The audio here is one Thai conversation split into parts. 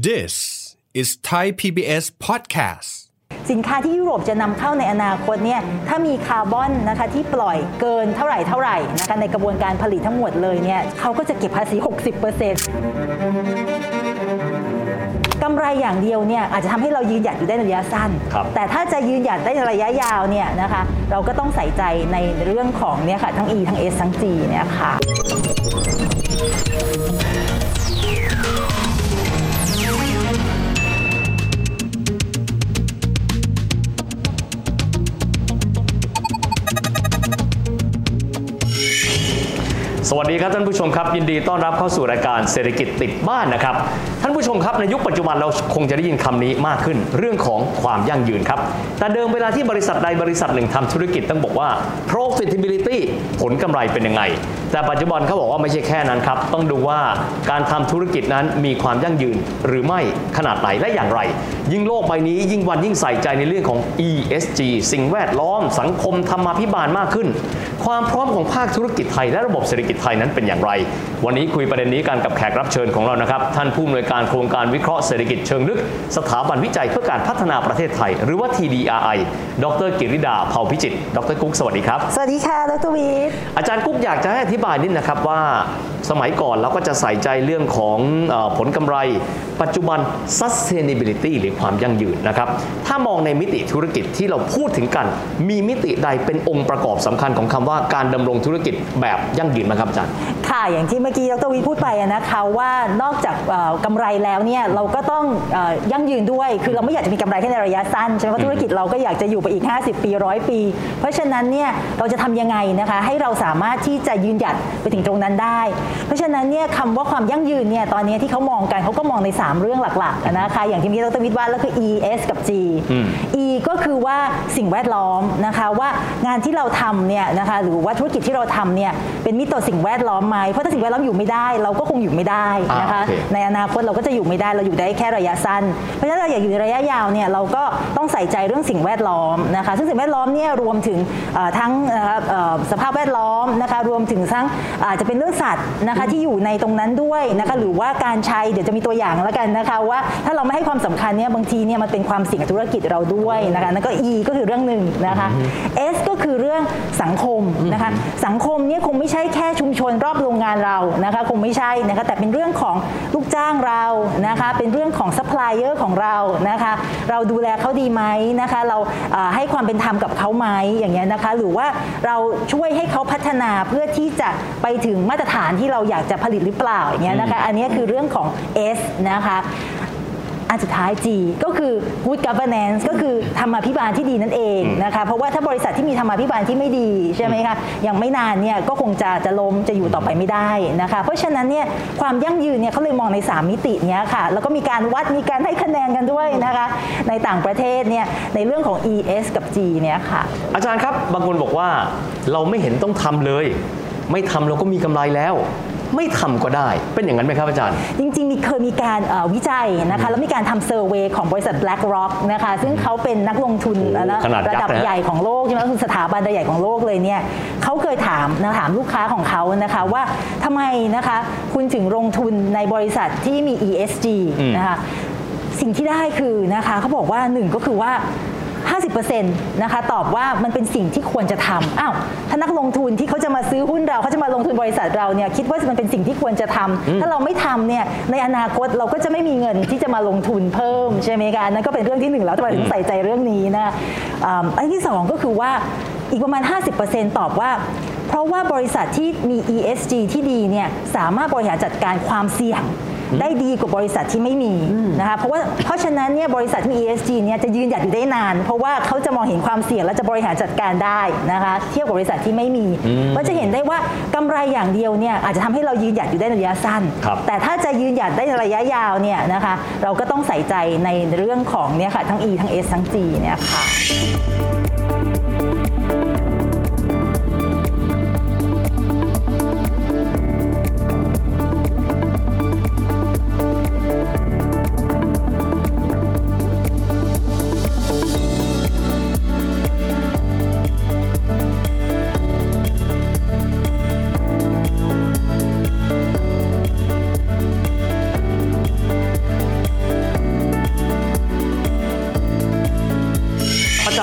This is Thai PBS podcast. สินค้าที่ยุโรปจะนำเข้าในอนาคตเนี่ยถ้ามีคาร์บอนนะคะที่ปล่อยเกินเท่าไหร่เท่าไหร่นะคะในกระบวนการผลิตทั้งหมดเลยเนี่ยเขาก็จะเก็บภาษี 60%กำไรอย่างเดียวเนี่ยอาจจะทำให้เรายืนหยัดอยู่ได้ในระยะสั้น ครับแต่ถ้าจะยืนหยัดได้ในระยะยาวเนี่ยนะคะเราก็ต้องใส่ใจในเรื่องของเนี่ยค่ะทั้ง E ทั้ง S ทั้ง G เนี่ยค่ะ วัสดีครับท่านผู้ชมครับ ยินดีต้อนรับเข้าสู่รายการเศรษฐกิจติดบ้านนะครับท่านผู้ชมครับในยุคปัจจุบันเราคงจะได้ยินคำนี้มากขึ้น เรื่องของความยั่งยืนครับ แต่เดิมเวลาที่บริษัทใดบริษัทหนึ่งทำธุรกิจต้องบอกว่า profitability ผลกำไรเป็นยังไง แต่ปัจจุบันเขาบอกว่าไม่ใช่แค่นั้นครับ ต้องดูว่าการทำธุรกิจนั้นมีความยั่งยืนหรือไม่ขนาดไหนและอย่างไร ยิ่งโลกใบนี้ยิ่งวันยิ่งใส่ใจในเรื่องของ ESG สิ่งแวดล้อม สังคมธรรมาภิบาลมากขึ้น ความพร้อมของภาคธุรกิจไทยและระบบเศรษฐกิจไทยนั้นเป็นอย่างไร วันนี้คุยประเด็นนี้กันกับแขกรับเชิญของเรานะครับท่านผู้อำนวยการโครงการวิเคราะห์เศรษฐกิจเชิงลึก สถาบันวิจัยเพื่อการพัฒนาประเทศไทย หรือว่า TDRI ดรกิริดาเผ่าพิจิตรดรกุ๊กสวัสดีครับ สวัสดีค่ะ ดรวีทอาจารย์กุ๊กอยากจะให้อธิบายนิดนะครับว่าสมัยก่อนเราก็จะใส่ใจเรื่องของเออผลกำไร ปัจจุบัน sustainability หรือความยั่งยืนนะครับ ถ้ามองในมิติธุรกิจที่เราพูดถึงกัน มีมิติใดเป็นองค์ประกอบสำคัญของคำว่าการดำรงธุรกิจแบบยั่งยืนไหมครับอาจารย์ ค่ะ อย่างที่เมื่อกี้ดรวีพูดไปอะนะคะว่านอกจากเอ่อกำไรแล้วเนี่ยเราก็ต้องเอ่อยั่งยืนด้วย คือเราไม่อยากจะมีกำไรแค่ในระยะสั้นใช่ไหมเพราะธุรกิจเราก็อยากจะอยู่ไปอีก 50 ปีร้อยปี เพราะฉะนั้นเนี่ยเราจะทำยังไงนะคะให้เราสามารถที่จะยืนหยัดไปถึงตรงนั้นได้ เพราะฉะนั้นเนี่ยคำว่าความยั่งยืนเนี่ยตอนนี้ที่เขามองกันเขาก็มองใน 3 เรื่องหลักๆอะนะคะอย่างที่เมื่อกี้ดรวิทย์ว่าแล้วคือ E S กับ G E ก็คือว่าสิ่งแวดล้อมนะคะว่างานที่เราทำเนี่ยนะคะหรือว่าธุรกิจที่เราทำเนี่ยเป็นมิตรต่อสิ่งแวดล้อมไหมเพราะถ้าสิ่งแวดล้อมอยู่ไม่ได้ เราก็คงอยู่ไม่ได้นะคะอ่าโอเคในอนาคตเราก็จะอยู่ไม่ได้เราอยู่ได้แค่ระยะสั้น เพราะฉะนั้นเราอยากอยู่ในระยะยาวเนี่ยเราก็ต้องใส่ใจเรื่องสิ่งแวดล้อมนะคะซึ่งสิ่งแวดล้อมเนี่ยรวมถึงทั้งสภาพแวดล้อมนะคะรวมถึงทั้งอาจจะเป็นเรื่องสัตว์นะคะที่อยู่ในตรงนั้นด้วยนะคะหรือว่าการใช้เดี๋ยวจะมีตัวอย่างแล้วกันนะคะว่าถ้าเราไม่ให้ความสำคัญเนี่ยบางทีเนี่ยมันเป็นความเสี่ยงธุรกิจเราด้วยนะคะนั่นก็ E ก็คือเรื่องหนึ่งนะคะ S ก็คือเรื่องสังคมนะคะสังคมเนี่ยคงไม่ใช่แค่ชุมชนรอบโรงงานเรานะคะคงไม่ใช่นะคะแต่เป็นเรื่องของลูกจ้างเรานะคะเป็นเรื่องของซัพพลายเออร์ของเรานะคะเราดูแลเขาดีไหมนะคะเราให้ความเป็นธรรมกับเขาไหมอย่างเงี้ยนะคะหรือว่าเราช่วยให้เขาพัฒนาเพื่อที่จะไปถึงมาตรฐานที่เราอยากจะผลิตหรือเปล่าอย่างเงี้ยนะคะอันนี้คือเรื่องของ S นะคะ อันสุดท้าย G ก็คือ good governance ก็คือธรรมาภิบาลที่ดีนั่นเองนะคะเพราะว่าถ้าบริษัทที่มีธรรมาภิบาลที่ไม่ดีใช่ไหมคะอย่างไม่นานเนี่ยก็คงจะจะล้มจะอยู่ต่อไปไม่ได้นะคะเพราะฉะนั้นเนี่ยความยั่งยืนเนี่ยเขาเลยมองใน 3 มิติเนี้ยค่ะแล้วก็มีการวัดมีการให้คะแนนกันด้วยนะคะในต่างประเทศเนี่ยในเรื่องของ ES กับ G เนี่ยค่ะอาจารย์ครับบางคนบอกว่าเราไม่เห็นต้องทำเลย ไม่ทำเราก็มีกำไรแล้ว ไม่ทำก็ได้ เป็นอย่างนั้นไหมครับอาจารย์ จริง ๆ มีเคยมีการเอ่อวิจัยนะคะแล้วมีการทำเซอร์เวยของบริษัท BlackRock นะคะซึ่งเขาเป็นนักลงทุนโอ้โหนะขนาดยักษ์ระดับนะฮะใหญ่ของโลกใช่ไหมก็คือสถาบันใหญ่ของโลกเลยเนี่ยเขาเคยถามนะถามลูกค้าของเขานะคะว่าทำไมนะคะคุณถึงลงทุนในบริษัทที่มี ESG นะคะสิ่งที่ได้คือนะคะเขาบอกว่าหนึ่งก็คือว่า 50%นะคะตอบว่ามันเป็นสิ่งที่ควรจะทำอ้าวถ้านักลงทุนที่เขาจะมาซื้อหุ้นเราเขาจะมาลงทุนบริษัทเราเนี่ยคิดว่ามันเป็นสิ่งที่ควรจะทำถ้าเราไม่ทำเนี่ยในอนาคตเราก็จะไม่มีเงินที่จะมาลงทุนเพิ่มใช่ไหมคะอันนั่นก็เป็นเรื่องที่หนึ่งแล้วทำไมถึงใส่ใจเรื่องนี้นะอ่าอันที่สองก็คือว่าอีกประมาณ 50%ตอบว่าเพราะว่าบริษัทที่มี ESG ที่ดีเนี่ยสามารถบริหารจัดการความเสี่ยง ได้ดีกว่าบริษัทที่ไม่มีนะคะเพราะว่าเพราะฉะนั้นเนี่ยบริษัทที่มี ESG เนี่ยจะยืนหยัดอยู่ได้นาน เพราะว่าเขาจะมองเห็นความเสี่ยงและจะบริหารจัดการได้นะคะเทียบกับบริษัทที่ไม่มีก็จะเห็นได้ว่ากำไรอย่างเดียวเนี่ยอาจจะทำให้เรายืนหยัดอยู่ได้ในระยะสั้นครับแต่ถ้าจะยืนหยัดได้ในระยะยาวเนี่ยนะคะเราก็ต้องใส่ใจในเรื่องของเนี่ยค่ะทั้ง E ทั้ง S ทั้ง G เนี่ยค่ะ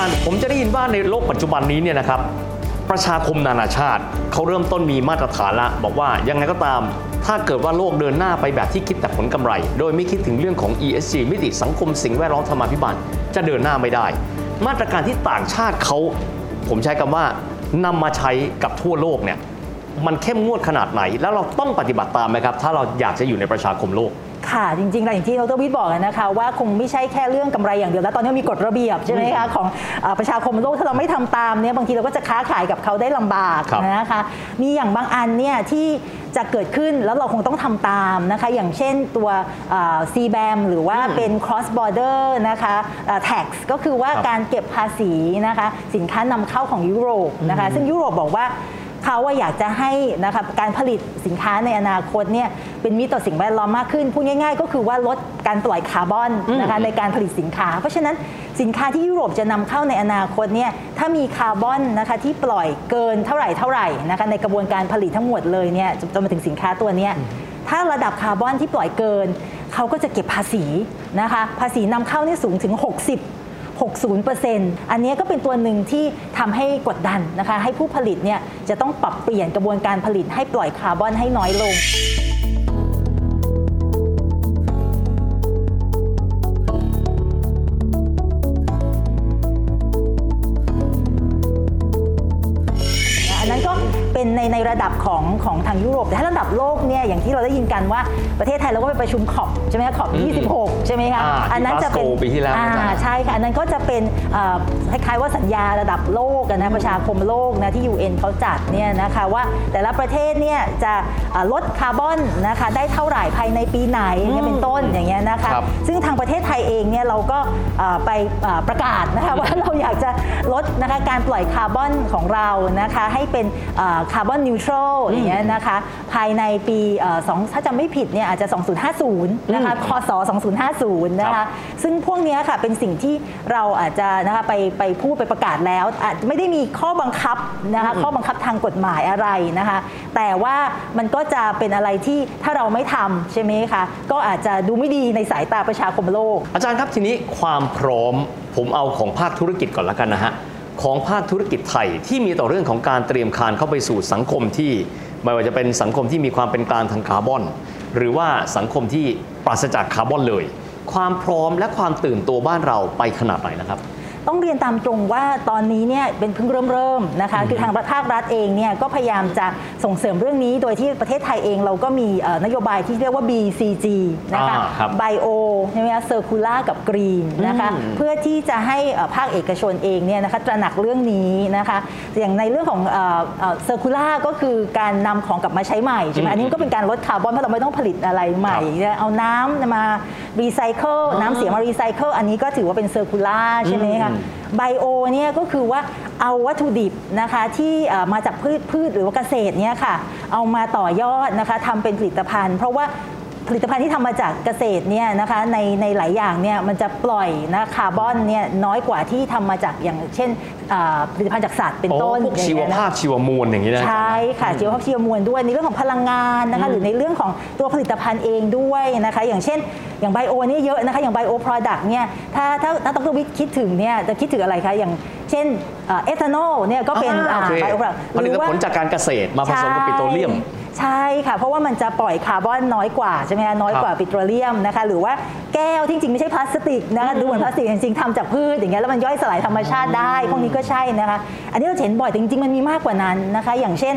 ารย์ผมจะได้ยินว่าในโลกปัจจุบันนี้เนี่ยนะครับประชาคมนานาชาติเขาเริ่มต้นมีมาตรฐานละ บอกว่ายังไงก็ตาม ถ้าเกิดว่าโลกเดินหน้าไปแบบที่คิดแต่ผลกำไร โดยไม่คิดถึงเรื่องของ ESG มิติสังคมสิ่งแวดล้อมธรรมาภิบาลจะเดินหน้าไม่ได้ มาตรการที่ต่างชาติเขาผมใช้คำว่านำมาใช้กับทั่วโลกเนี่ยมันเข้มงวดขนาดไหน แล้วเราต้องปฏิบัติตามไหมครับ ถ้าเราอยากจะอยู่ในประชาคมโลก ค่ะ จริงๆแล้วอย่างที่ดรวิทย์บอกนะคะว่าคงไม่ใช่แค่เรื่องกำไรอย่างเดียวแล้วตอนนี้มีกฎระเบียบใช่ไหมคะของเอ่อประชาคมโลกถ้าเราไม่ทำตามเนี่ยบางทีเราก็จะค้าขายกับเขาได้ลำบากครับนะคะมีอย่างบางอันเนี่ยที่จะเกิดขึ้นแล้วเราคงต้องทำตามนะคะ อย่างเช่นตัวเอ่อ CBAM หรือว่าเป็น cross border นะคะเอ่อ tax ก็คือว่าครับการเก็บภาษีนะคะ สินค้านำเข้าของยุโรปนะคะ ซึ่งยุโรปบอกว่า เขาว่าอยากจะให้นะครับการผลิตสินค้าในอนาคตเนี่ยเป็นมิตรต่อสิ่งแวดล้อมมากขึ้น พูดง่าย ๆ ก็คือว่าลดการปล่อยคาร์บอนนะคะในการผลิตสินค้า เพราะฉะนั้นสินค้าที่ยุโรปจะนำเข้าในอนาคตเนี่ยถ้ามีคาร์บอนนะคะที่ปล่อยเกินเท่าไหร่เท่าไหร่นะคะในกระบวนการผลิตทั้งหมดเลยเนี่ยจนมาถึงสินค้าตัวเนี้ยถ้าระดับคาร์บอนที่ปล่อยเกิน เขาก็จะเก็บภาษีนะคะภาษีนำเข้านี่สูงถึง 60 60%อันนี้ก็เป็นตัวหนึ่งที่ทำให้กดดันนะคะ ให้ผู้ผลิตเนี่ยจะต้องปรับเปลี่ยนกระบวนการผลิตให้ปล่อยคาร์บอนให้น้อยลง ระดับของของทางยุโรป แต่ถ้าระดับโลกเนี่ยอย่างที่เราได้ยินกันว่าประเทศไทยเราก็ไปประชุมขอบใช่ไหมคะขอบ26 ใช่ไหมคะอ่าที่นั้นจะเป็น Glasgow ปีที่แล้วอ่าอาจารย์ใช่ค่ะอันนั้นก็จะเป็นเอ่อคล้ายๆว่าสัญญาระดับโลกอะนะประชาคมโลกนะที่ UN เขาจัดเนี่ยนะคะว่าแต่ละประเทศเนี่ยจะเอ่อลดคาร์บอนนะคะได้เท่าไหร่ภายในปีไหนอย่างเงี้ยเป็นต้นอย่างเงี้ยนะคะครับซึ่งทางประเทศไทยเองเนี่ยเราก็เอ่อไปเอ่อประกาศนะคะว่าเราอยากจะลดนะคะการปล่อยคาร์บอนของเรานะคะให้เป็นคาร์บอนนิวทรัลอย่างเงี้ยนะคะ ภายในปีเอ่อสองถ้าจำไม่ผิดเนี่ยอาจจะ 2050 นะคะคศ2050 นะครัคะบซึ่งพวกเนี้ยค่ะเป็นสิ่งที่เราอาจจะนะคะไปไปพูดไปประกาศแล้วอาจจะไม่ได้มีข้อบังคับนะคะข้อบังคับทางกฎหมายอะไรนะคะ แต่ว่ามันก็จะเป็นอะไรที่ถ้าเราไม่ทำใช่ไหมคะก็อาจจะดูไม่ดีในสายตาประชาคมโลก อาจารย์ครับทีนี้ความพร้อมผมเอาของภาคธุรกิจก่อนละกันนะฮะ ของภาคธุรกิจไทยที่มีต่อเรื่องของการเตรียมการเข้าไปสู่สังคมที่ ไม่ว่าจะเป็นสังคมที่มีความเป็นกลางทางคาร์บอน หรือว่าสังคมที่ปราศจากคาร์บอนเลย ความพร้อมและความตื่นตัวบ้านเราไปขนาดไหนนะครับ ต้องเรียนตามตรงว่าตอนนี้เนี่ยเป็นเพิ่งเริ่มเริ่มๆนะคะคือทางภาครัฐเองเนี่ยก็พยายามจะส่งเสริมเรื่องนี้ โดยที่ประเทศไทยเองเราก็มีเอ่อนโยบายที่เรียกว่า BCG นะคะอ่าครับ bio ใช่ไหมคะ circular กับ green นะคะอืมเพื่อที่จะให้เอ่อภาคเอกชนเองเนี่ยนะคะตระหนักเรื่องนี้นะคะอย่างในเรื่องของ circular ก็คือการนำของกลับมาใช้ใหม่ใช่ไหมอืมอันนี้ก็เป็นการลดคาร์บอนเพราะเราไม่ต้องผลิตอะไรใหม่ เอาน้ำมารีไซเคิลน้ำเสียมารีไซเคิลอันนี้ก็ถือว่าเป็น circular ใช่ไหมคะอืม bio เนี่ยก็คือว่าเอาวัตถุดิบนะคะที่มาจากพืชพืชหรือว่าเกษตรเนี่ยค่ะเอามาต่อยอดนะคะทำเป็นผลิตภัณฑ์ เพราะว่า ผลิตภัณฑ์ที่ทำมาจากเกษตรเนี่ยนะคะในในหลายอย่างเนี่ยมันจะปล่อยนะคาร์บอนเนี่ยน้อยกว่าที่ทำมาจากอย่างเช่นเอ่อผลิตภัณฑ์จากสัตว์เป็นโอ้ต้นพวกอย่งชีวเงี้ยนะภาพชีวมวลอย่างนี้นะใช่ค่ะชีวภาพชีวมวลด้วยในเรื่องของพลังงานนะคะหรือในเรื่องของตัวผลิตภัณฑ์เองด้วยนะคะอย่างเช่นอย่างไบโอเนี่ยเยอะนะคะอย่างไบโอ product เนี่ยถ้าถ้าถ้าดรวิทย์คิดถึงเนี่ยจะคิดถึงอะไรคะอย่างเช่นเอทานอลเนี่ยก็เป็นอ่าโอเคไบโอ product ผลิตผลจากการเกษตรมาผสมกับปิโตรเลียม ใช่ค่ะ เพราะว่ามันจะปล่อยคาร์บอนน้อยกว่าใช่ไหมคะน้อยกว่าปิโตรเลียมนะคะหรือว่าแก้วที่จริงไม่ใช่พลาสติกนะคะดูเหมือนพลาสติกจริงๆทำจากพืชอย่างเงี้ยแล้วมันย่อยสลายธรรมชาติได้พวกนี้ก็ใช่นะคะ อันนี้เราจะเห็นบ่อยแต่จริงๆมันมีมากกว่านั้นนะคะ อย่างเช่น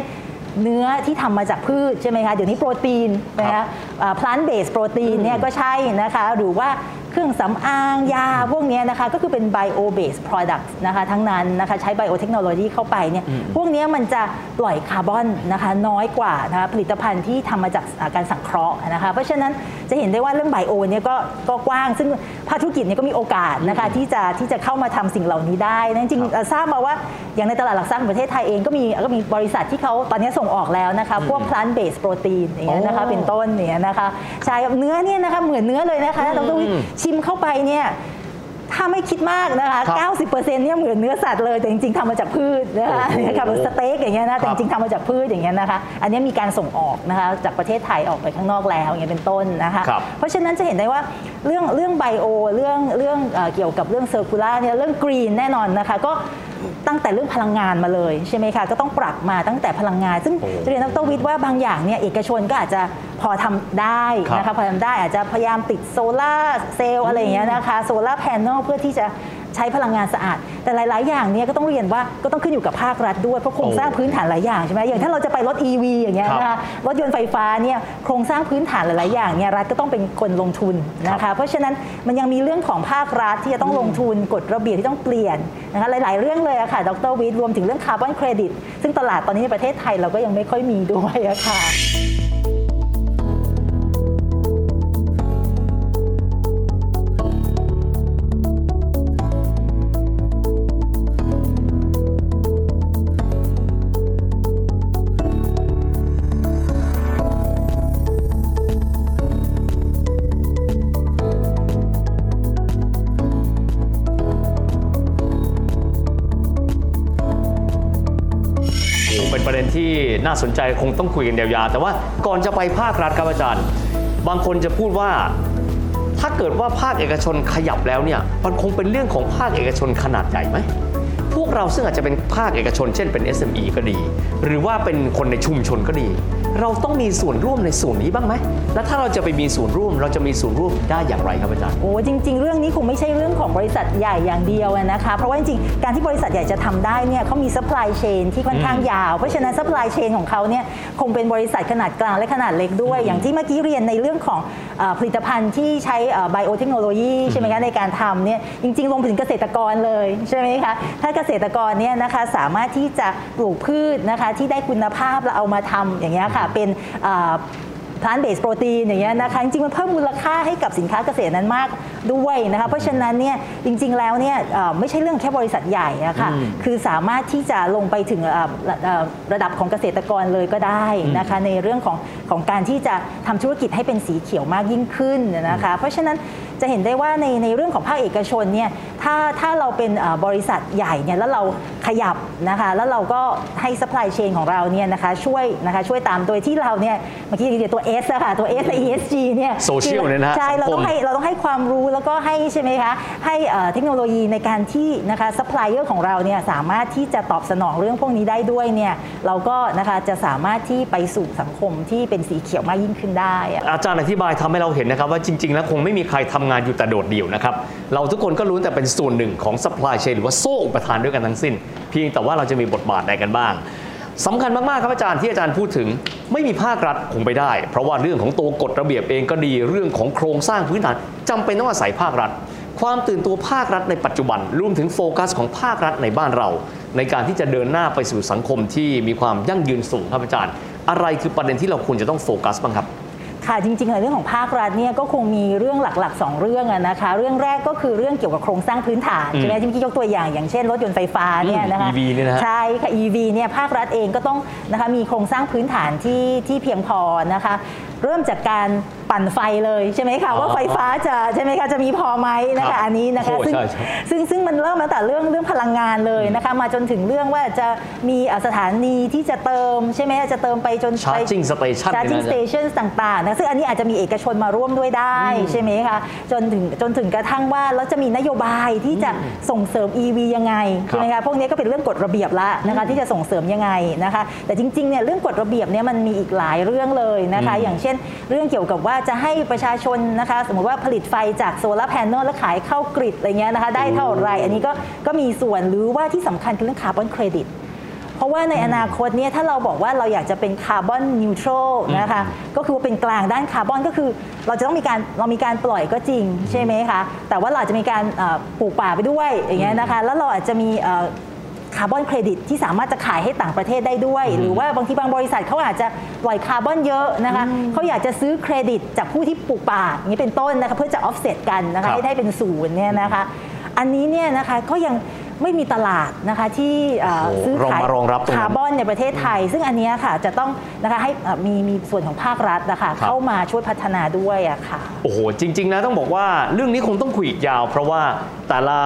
เนื้อที่ทำมาจากพืชใช่ไหมคะ เดี๋ยวนี้โปรตีนนะคะ plant based โปรตีนเนี่ยก็ใช่นะคะ หรือว่า เครื่องสำอางยาพวกเนี้ยนะคะก็คือเป็น bio based products นะคะทั้งนั้นนะคะใช้ biotechnology เข้าไปเนี่ยพวกเนี้ยมันจะปล่อยคาร์บอนนะคะน้อยกว่านะคะผลิตภัณฑ์ที่ทำมาจากอ่าการสังเคราะห์นะคะเพราะฉะนั้นจะเห็นได้ว่าเรื่องไบโอเนี่ยก็ก็กว้าง ซึ่งภาคธุรกิจเนี่ยก็มีโอกาสนะคะที่จะที่จะเข้ามาทำสิ่งเหล่านี้ได้นะจริงๆเอ่อทราบมาว่าอย่างในตลาดหลักทรัพย์ของประเทศไทยเองก็มีก็มีบริษัทที่เขาตอนนี้ส่งออกแล้วนะคะพวก plant based protein อย่างเงี้ยนะคะโอ้เป็นต้นเนี่ยนะคะใช่ครับเนื้อเนี่ยนะคะเหมือนเนื้อเลยนะคะดรวิทย์ชิมเข้าไปเนี่ยถ้าไม่คิดมากนะคะครับ90%เนี่ยเหมือนเนื้อสัตว์เลย แต่จริงๆทำมาจากพืชนะคะโอ้โหนะคะแบบสเต็กอย่างเงี้ยนะ แต่ครับจริงๆทำมาจากพืชอย่างเงี้ยนะคะ อันนี้มีการส่งออกนะคะจากประเทศไทยออกไปข้างนอกแล้วอย่างเงี้ยเป็นต้นนะคะครับเพราะฉะนั้นจะเห็นได้ว่าเรื่องเรื่อง bio เรื่องเรื่องเอ่อเกี่ยวกับเรื่อง circular เนี่ยเรื่อง green แน่นอนนะคะก็ ตั้งแต่เรื่องพลังงานมาเลยใช่ไหมคะก็ต้องปรับมาตั้งแต่พลังงาน ซึ่งโอ้จะเรียนดรวิทย์ว่าบางอย่างเนี่ยเอกชนก็อาจจะพอทำได้ครับนะคะพอทำได้อาจจะพยายามติดโซลาร์เซลล์อะไรอย่างเงี้ยนะคะโซลาร์แผงเพื่อที่จะ ใช้พลังงานสะอาด แต่หลาย ๆ อย่างเนี่ยก็ต้องเรียนว่าก็ต้องขึ้นอยู่กับภาครัฐด้วยเพราะโครงสร้างพื้นฐานหลายอย่างใช่ไหมอย่างถ้าเราจะไปรถ EV อย่างเงี้ยครับนะคะรถยนต์ไฟฟ้าเนี่ยโครงสร้างพื้นฐานหลาย ๆ อย่างเนี่ยรัฐก็ต้องเป็นคนลงทุนนะคะเพราะฉะนั้นมันยังมีเรื่องของภาครัฐที่จะต้องลงทุนกฎระเบียบที่ต้องเปลี่ยนนะคะหลาย ๆ เรื่องเลยอะค่ะดรวิทย์รวมถึงเรื่องคาร์บอนเครดิตซึ่งตลาดตอนนี้ในประเทศไทยเราก็ยังไม่ค่อยมีด้วยอะค่ะ ที่น่าสนใจคงต้องคุยกันยาวๆแต่ว่าก่อนจะไปภาครัฐครับอาจารย์ บางคนจะพูดว่า ถ้าเกิดว่าภาคเอกชนขยับแล้วเนี่ยมันคงเป็นเรื่องของภาคเอกชนขนาดใหญ่ไหมพวกเราซึ่งอาจจะเป็นภาคเอกชน เช่นเป็น SME ก็ดี หรือว่าเป็นคนในชุมชนก็ดี เราต้องมีส่วนร่วมในส่วนนี้บ้างไหม และถ้าเราจะไปมีส่วนร่วม เราจะมีส่วนร่วมได้อย่างไรครับอาจารย์ โอ้จริง ๆ เรื่องนี้คงไม่ใช่เรื่องของบริษัทใหญ่อย่างเดียวนะคะ เพราะว่าจริงๆ การที่บริษัทใหญ่จะทำได้เนี่ยเขามี supply chain ที่ค่อนข้างยาว เพราะฉะนั้น supply chain ของเขาเนี่ยคงเป็นบริษัทขนาดกลางและขนาดเล็กด้วย อย่างที่เมื่อกี้เรียนในเรื่องของอผลิตภัณฑ์ที่ใช้ไบโอเทคโนโลยีใช่ไหมคะในการทำเนี่ยจริง ๆ ลงถึงเกษตรกรเลยใช่ไหมคะถ้าเกษตรกรเนี่ยนะคะสามารถที่จะปลูกพืชนะคะที่ได้คุณภาพแล้วเอามาทำอย่างเงี้ยค่ะเป็นเอ่อพลานเบสโปรตีนอย่างเงี้ยนะคะจริงๆมันเพิ่มมูลค่าให้กับสินค้าเกษตรนั้นมากด้วยนะคะเพราะฉะนั้นเนี่ยจริง ๆแล้วเนี่ยเอ่อไม่ใช่เรื่องแค่บริษัทใหญ่อะค่ะคือสามารถที่จะลงไปถึงเอ่อระเอ่อระดับของเกษตรกรเลยก็ได้นะคะในเรื่องของของการที่จะทำธุรกิจให้เป็นสีเขียวมากยิ่งขึ้นนะคะเพราะฉะนั้นจะเห็นได้ว่าในในเรื่องของภาคเอกชนเนี่ยถ้าถ้าเราเป็นเอ่อบริษัทใหญ่เนี่ยแล้วเราขยับนะคะแล้วเราก็ให้ supply chain ของเราเนี่ยนะคะช่วยนะคะช่วยตามโดยที่เราเนี่ยเมื่อกี้เรียกตัว S อะค่ะตัว S และ ESG เนี่ย Social เนี่ยนะฮะใช่เราต้องสังคมให้เราต้องให้ความรู้แล้วก็ให้ใช่ไหมคะให้เอ่อเทคโนโลยีในการที่นะคะซัพพลายเออร์ของเราเนี่ยสามารถที่จะตอบสนองเรื่องพวกนี้ได้ด้วยเนี่ยเราก็นะคะจะสามารถที่ไปสู่สังคมที่เป็นสีเขียวมากยิ่งขึ้นได้อะอาจารย์อธิบายทำให้เราเห็นนะครับว่าจริง ๆ แล้วคงไม่มีใครทำงานอยู่แต่โดดเดี่ยวนะครับ เราทุกคนก็รู้แต่เป็นส่วนหนึ่งของ supply chain หรือว่าโซ่อุปทานด้วยกันทั้งสิ้น เพียงแต่ว่าเราจะมีบทบาทใดกันบ้างสำคัญมาก ๆ ครับอาจารย์ที่อาจารย์พูดถึงไม่มีภาครัฐคงไปได้ เพราะว่าเรื่องของตัวกฎระเบียบเองก็ดีเรื่องของโครงสร้างพื้นฐานจำเป็นต้องอาศัยภาครัฐ ความตื่นตัวภาครัฐในปัจจุบันรวมถึงโฟกัสของภาครัฐในบ้านเรา ในการที่จะเดินหน้าไปสู่สังคมที่มีความยั่งยืนสูงครับอาจารย์ อะไรคือประเด็นที่เราควรจะต้องโฟกัสบ้างครับ ค่ะจริงๆในเรื่องของภาครัฐเนี่ยก็คงมีเรื่องหลักๆ 2 เรื่องอะนะคะเรื่องแรกก็คือเรื่องเกี่ยวกับโครงสร้างพื้นฐานอืมใช่ไหมที่เมื่อกี้ยกตัวอย่างอย่างเช่นรถยนต์ไฟฟ้าเนี่ยนะคะ EV เนี่ยนะฮะใช่ค่ะ EV เนี่ยภาครัฐเองก็ต้องนะคะมีโครงสร้างพื้นฐานที่ที่เพียงพอนะคะเริ่มจากการ ปั่นไฟเลยใช่ไหมคะว่าไฟฟ้าจะใช่ไหมคะจะมีพอไหมนะครัคะบอันนี้นะคะโอ้ซึ่งใช่ใช่ซึ่งซึ่งมันเริ่มตั้งแต่เรื่องเรื่องพลังงานเลยนะคะมาจนถึงเรื่องว่าจะมีเอ่อสถานีที่จะเติมใช่ไหมจะเติมไปจนไป Charging station ชาร์จิ่งเนี่ยนะสเตชันต่างๆนะซึ่งอันนี้อาจจะมีเอกชนมาร่วมด้วยได้ใช่ไหมคะจนถึงจนถึงกระทั่งว่าแล้วจะมีนโยบายที่จะส่งเสริม EV ยังไงใช่ไหมคะพวกนี้ก็เป็นเรื่องกฎระเบียบละนะคะที่จะส่งเสริมยังไงนะคะแต่จริงๆเนี่ยเรื่องกฎระเบียบเนี่ยมันมีอีกหลายเรื่องเลยนะคะอย่างเช่น เรื่องเกี่ยวกับว่าจะให้ประชาชนนะคะสมมติว่าผลิตไฟจากโซลาร์แผงแล้วขายเข้า grid อะไรเงี้ยนะคะได้เท่าไหร่อันนี้ก็ก็มีส่วนหรือว่าที่สำคัญคือเรื่องคาร์บอนเครดิตเพราะว่าในอนาคตเนี่ยถ้าเราบอกว่าเราอยากจะเป็น carbon neutral นะคะก็คือว่าเป็นกลางด้านคาร์บอนก็คือ เราจะต้องมีการเรามีการปล่อยก็จริงใช่ไหมคะแต่ว่าเราอาจจะมีการเอ่อปลูกป่าไปด้วยอย่างเงี้ยนะคะแล้วเราอาจจะมีเอ่อ คาร์บอนเครดิตที่สามารถจะขายให้ต่างประเทศได้ด้วย หรือว่าบางทีบางบริษัทเขาอาจจะปล่อยคาร์บอนเยอะนะคะเขาอยากจะซื้อเครดิตจากผู้ที่ปลูกป่าอย่างนี้เป็นต้นนะคะเพื่อจะออฟเซตกันนะคะครับให้ได้เป็นศูนย์เนี่ยนะคะอันนี้เนี่ยนะคะก็ยัง ไม่มีตลาดนะคะที่เอ่อโอ้ซื้อขายรองมารองรับตรงนั้นคาร์บอนในประเทศไทย ซึ่งอันเนี้ยค่ะจะต้องนะคะให้เอ่อมีมีส่วนของภาครัฐนะคะครับเข้ามาช่วยพัฒนาด้วยอะค่ะโอ้โหจริง ๆ นะต้องบอกว่าเรื่องนี้คงต้องคุยอีกยาว เพราะว่าแต่ละ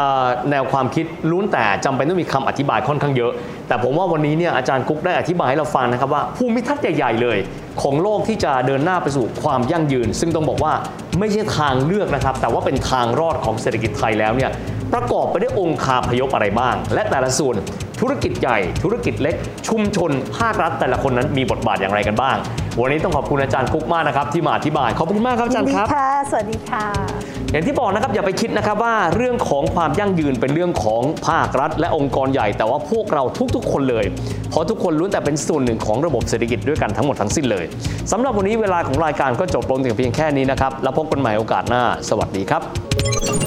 แนวความคิดล้วนแต่จำเป็นต้องมีคำอธิบายค่อนข้างเยอะ แต่ผมว่าวันนี้เนี่ยอาจารย์กุ๊กได้อธิบายให้เราฟังนะครับว่าภูมิทัศน์ใหญ่ๆเลย ของโลกที่จะเดินหน้าไปสู่ความยั่งยืน ซึ่งต้องบอกว่าไม่ใช่ทางเลือกนะครับ แต่ว่าเป็นทางรอดของเศรษฐกิจไทยแล้วเนี่ย ประกอบไปด้วยองค์คาพยพอะไรบ้าง และแต่ละส่วนธุรกิจใหญ่ธุรกิจเล็ก ชุมชน ภาครัฐแต่ละคนนั้นมีบทบาทอย่างไรกันบ้าง วันนี้ต้องขอบคุณอาจารย์กุ๊กมากนะครับที่มาอธิบาย ขอบคุณมากครับอาจารย์ครับดีค่ะสวัสดีค่ะ อย่างที่บอกนะครับอย่าไปคิดนะครับว่าเรื่องของความยั่งยืนเป็นเรื่องของภาครัฐ และองค์กรใหญ่ แต่ว่าพวกเราทุกๆ คนเลย เพราะทุกคนล้วนแต่เป็นส่วนหนึ่งของระบบเศรษฐกิจด้วยกันทั้งหมดทั้งสิ้นเลยสำหรับวันนี้เวลาของรายการก็จบลงถึงเพียงแค่นี้นะครับแล้วพบกันใหม่โอกาสหน้า สวัสดีครับ